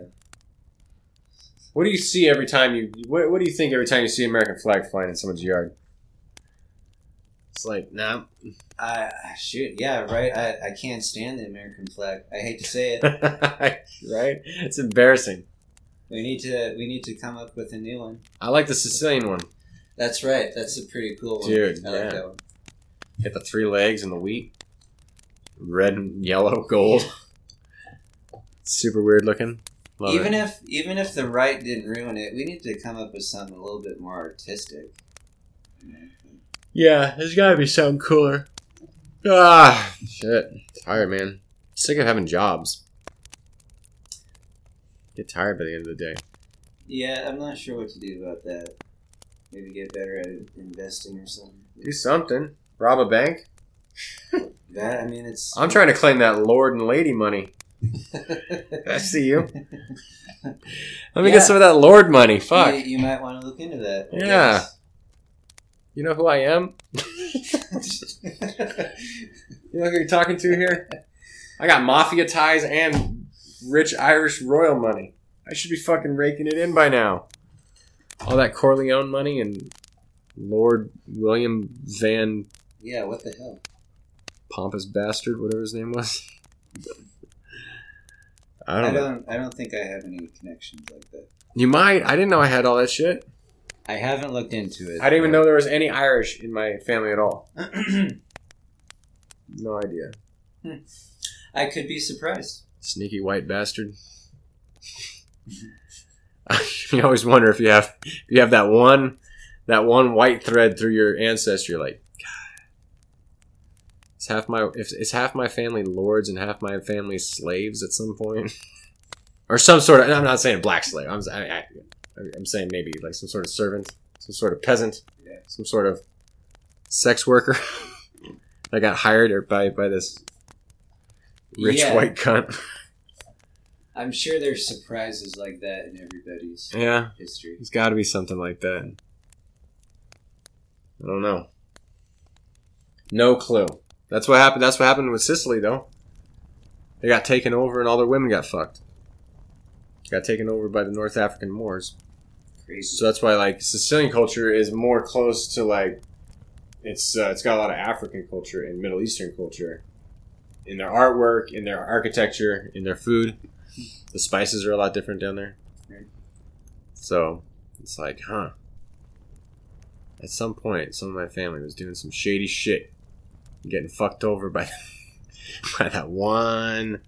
What do you see every time you? What, what do you think every time you see American flag flying in someone's yard? It's like, nah. I shoot, yeah, right. I, I can't stand the American flag. I hate to say it. (laughs) right? It's embarrassing. We need to we need to come up with a new one. I like the Sicilian one. That's right. That's a pretty cool one, Dude, I like yeah. that one. Hit the three legs and the wheat. Red and yellow, (laughs) gold. Super weird looking. Love even it. if even if the right didn't ruin it, we need to come up with something a little bit more artistic. Yeah, there's gotta be something cooler. Ah, shit. Tired, man. Sick of having jobs. Get tired by the end of the day. Yeah, I'm not sure what to do about that. Maybe get better at investing or something. Do something. Rob a bank. (laughs) That I mean, it's. I'm trying to claim that lord and lady money. (laughs) I see you. (laughs) Let me Yeah. get some of that lord money. Fuck. You, you might want to look into that. I Yeah. guess. You know who I am? You know who you're talking to here? I got mafia ties and rich Irish royal money. I should be fucking raking it in by now. All that Corleone money and Lord William Van yeah. What the hell? Pompous Bastard, whatever his name was. I (laughs) I don't know. don't. I don't think I have any connections like that. You might. I didn't know I had all that shit. I haven't looked into it. I didn't even know there was any Irish in my family at all. (clears throat) No idea. I could be surprised. Sneaky white bastard. (laughs) you always wonder if you have if you have that one that one white thread through your ancestry. Like, God, is half my if is half my family lords and half my family slaves at some point, (laughs) or some sort of. I'm not saying black slave. I'm I, I, I'm saying maybe like some sort of servant, some sort of peasant, Yeah. some sort of sex worker (laughs) that got hired or by by this rich Yeah. white cunt. (laughs) I'm sure there's surprises like that in everybody's Yeah, history. there's got to be something like that. I don't know. No clue. That's what happened. That's what happened with Sicily, though. They got taken over, and all their women got fucked. Got taken over by the North African Moors. Crazy. So that's why, like, Sicilian culture is more close to like, it's uh, it's got a lot of African culture and Middle Eastern culture, in their artwork, in their architecture, in their food. The spices are a lot different down there. So it's like, huh? At some point, some of my family was doing some shady shit, getting fucked over by (laughs) by that one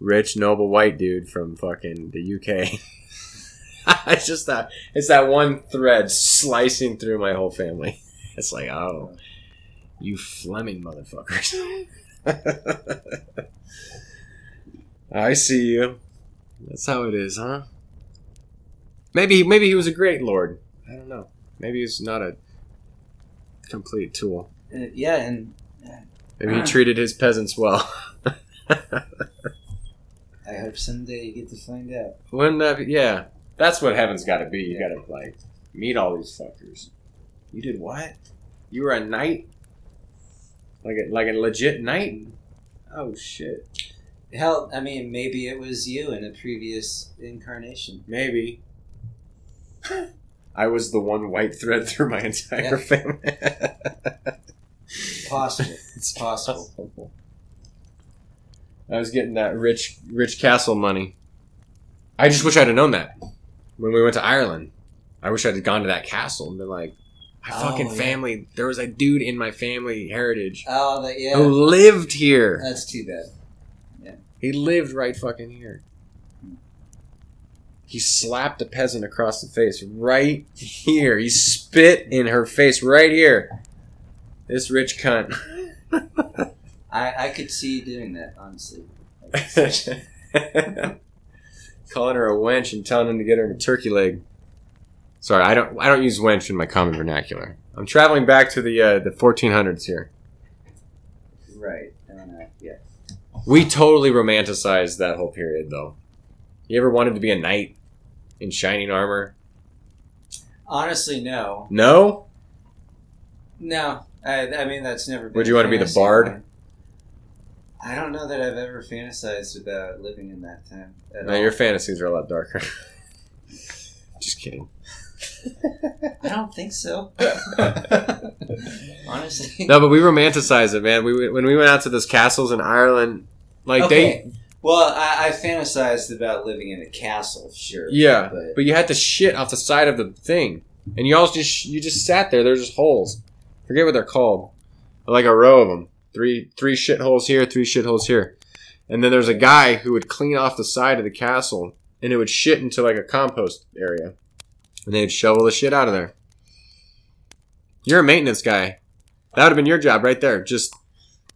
rich noble white dude from fucking the UK. (laughs) it's just that it's that one thread slicing through my whole family. (laughs) It's like, oh, you Fleming motherfuckers. (laughs) I see you. That's how it is, huh? Maybe maybe he was a great lord. I don't know. Maybe he's not a complete tool. Uh, yeah, and Maybe he treated his peasants well. I hope someday you get to find out. Wouldn't that be? Yeah. That's what heaven's got to be. You got to, like, meet all these fuckers. You did what? You were a knight? Like a, like a legit knight? Oh, shit. Hell, I mean, maybe it was you in a previous incarnation. Maybe. (laughs) I was the one white thread through my entire Yeah. family. Possible. (laughs) It's possible. I was getting that rich, rich castle money. I just wish I'd have known that when we went to Ireland. I wish I'd have gone to that castle and been like, my Oh, fucking yeah. family. There was a dude in my family heritage Oh, that yeah. who lived here. That's too bad. Yeah. He lived right fucking here. He slapped a peasant across the face right here. He spit in her face right here. This rich cunt. I I could see you doing that, honestly. (laughs) Calling her a wench and telling him to get her a turkey leg. Sorry, I don't. I don't use wench in my common vernacular. I'm traveling back to the uh, the 1400s here. Right. Uh, yeah. We totally romanticized that whole period, though. You ever wanted to be a knight in shining armor? Honestly, no. No. No. I, I mean, that's never been Would you want to be the bard? I don't know that I've ever fantasized about living in that time. At No, all. your fantasies are a lot darker. (laughs) Just kidding. I don't think so. (laughs) Honestly. No, but we romanticize it, man. We when we went out to those castles in Ireland, like okay. Well, I, I fantasized about living in a castle, sure. yeah, But, but you had to shit off the side of the thing, and you all just you just sat there. There's just holes. Forget what they're called. Like a row of them. Three three shit holes here, three shit holes here, and then there's a guy who would clean off the side of the castle and it would shit into like a compost area, and they'd shovel the shit out of there. You're a maintenance guy. That would have been your job right there, just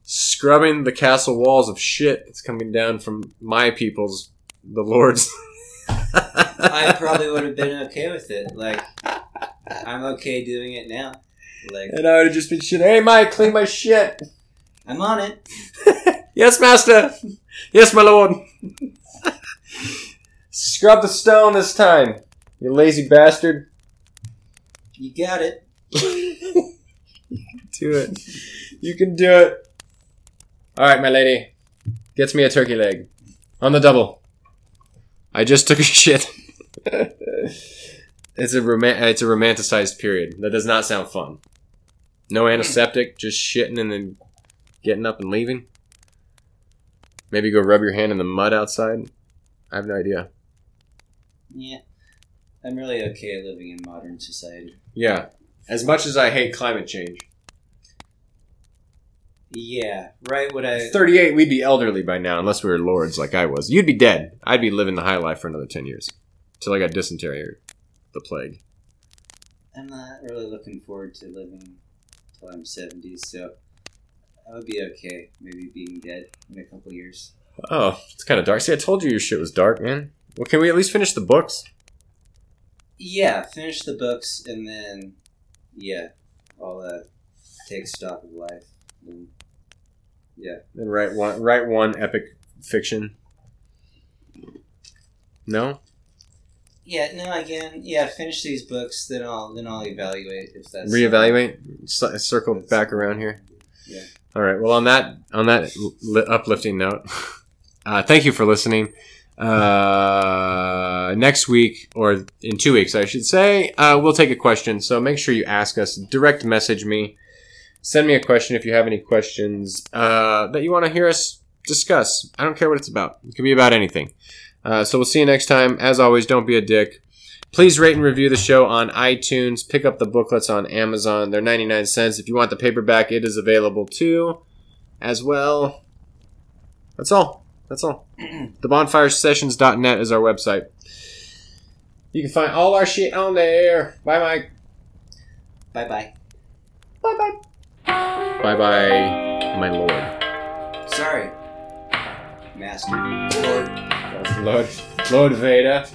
scrubbing the castle walls of shit that's coming down from my people's, the lords. (laughs) I probably would have been okay with it. Like, I'm okay doing it now. Like, and I would have just been shit. Hey, Mike, clean my shit. I'm on it. (laughs) Yes, master. Yes, my lord. (laughs) Scrub the stone this time, you lazy bastard. You got it. (laughs) do it. You can do it. All right, my lady. Gets me a turkey leg on the double. I just took a (laughs) shit. it's a rom- it's a romanticized period. That does not sound fun. No antiseptic, just shitting and then getting up and leaving. Maybe go rub your hand in the mud outside. I have no idea. Yeah. I'm really okay living in modern society. Yeah. As much as I hate climate change. Yeah, right. What I 38, we'd be elderly by now, unless we were lords like I was. You'd be dead. I'd be living the high life for another 10 years. Till I got dysentery or the plague. I'm not really looking forward to living till I'm 70, so I would be okay maybe being dead in a couple years. Oh, it's kind of dark. See, I told you your shit was dark, man. Well, can we at least finish the books? Yeah, finish the books and then yeah, all that take stock of life. And, yeah. And write one, write one epic fiction. No? Yeah, no, again, yeah, finish these books, then I'll then I'll evaluate if that's Reevaluate. C- circle back around here. Yeah. All right. Well, on that on that li- uplifting note, (laughs) uh, thank you for listening. Uh, next week or in two weeks, I should say, uh, we'll take a question. So make sure you ask us. Direct message me. Send me a question if you have any questions uh, that you want to hear us discuss. I don't care what it's about. It can be about anything. Uh, so we'll see you next time. As always, don't be a dick. Please rate and review the show on iTunes. Pick up the booklets on Amazon. They're 99 cents. If you want the paperback, it is available too, as well. That's all. That's all. TheBonfireSessions.net is our website. You can find all our shit on there. Bye, Mike. Bye bye. Bye, bye. Bye, bye, my lord. Sorry. Master. Lord. Lord, Lord Vader.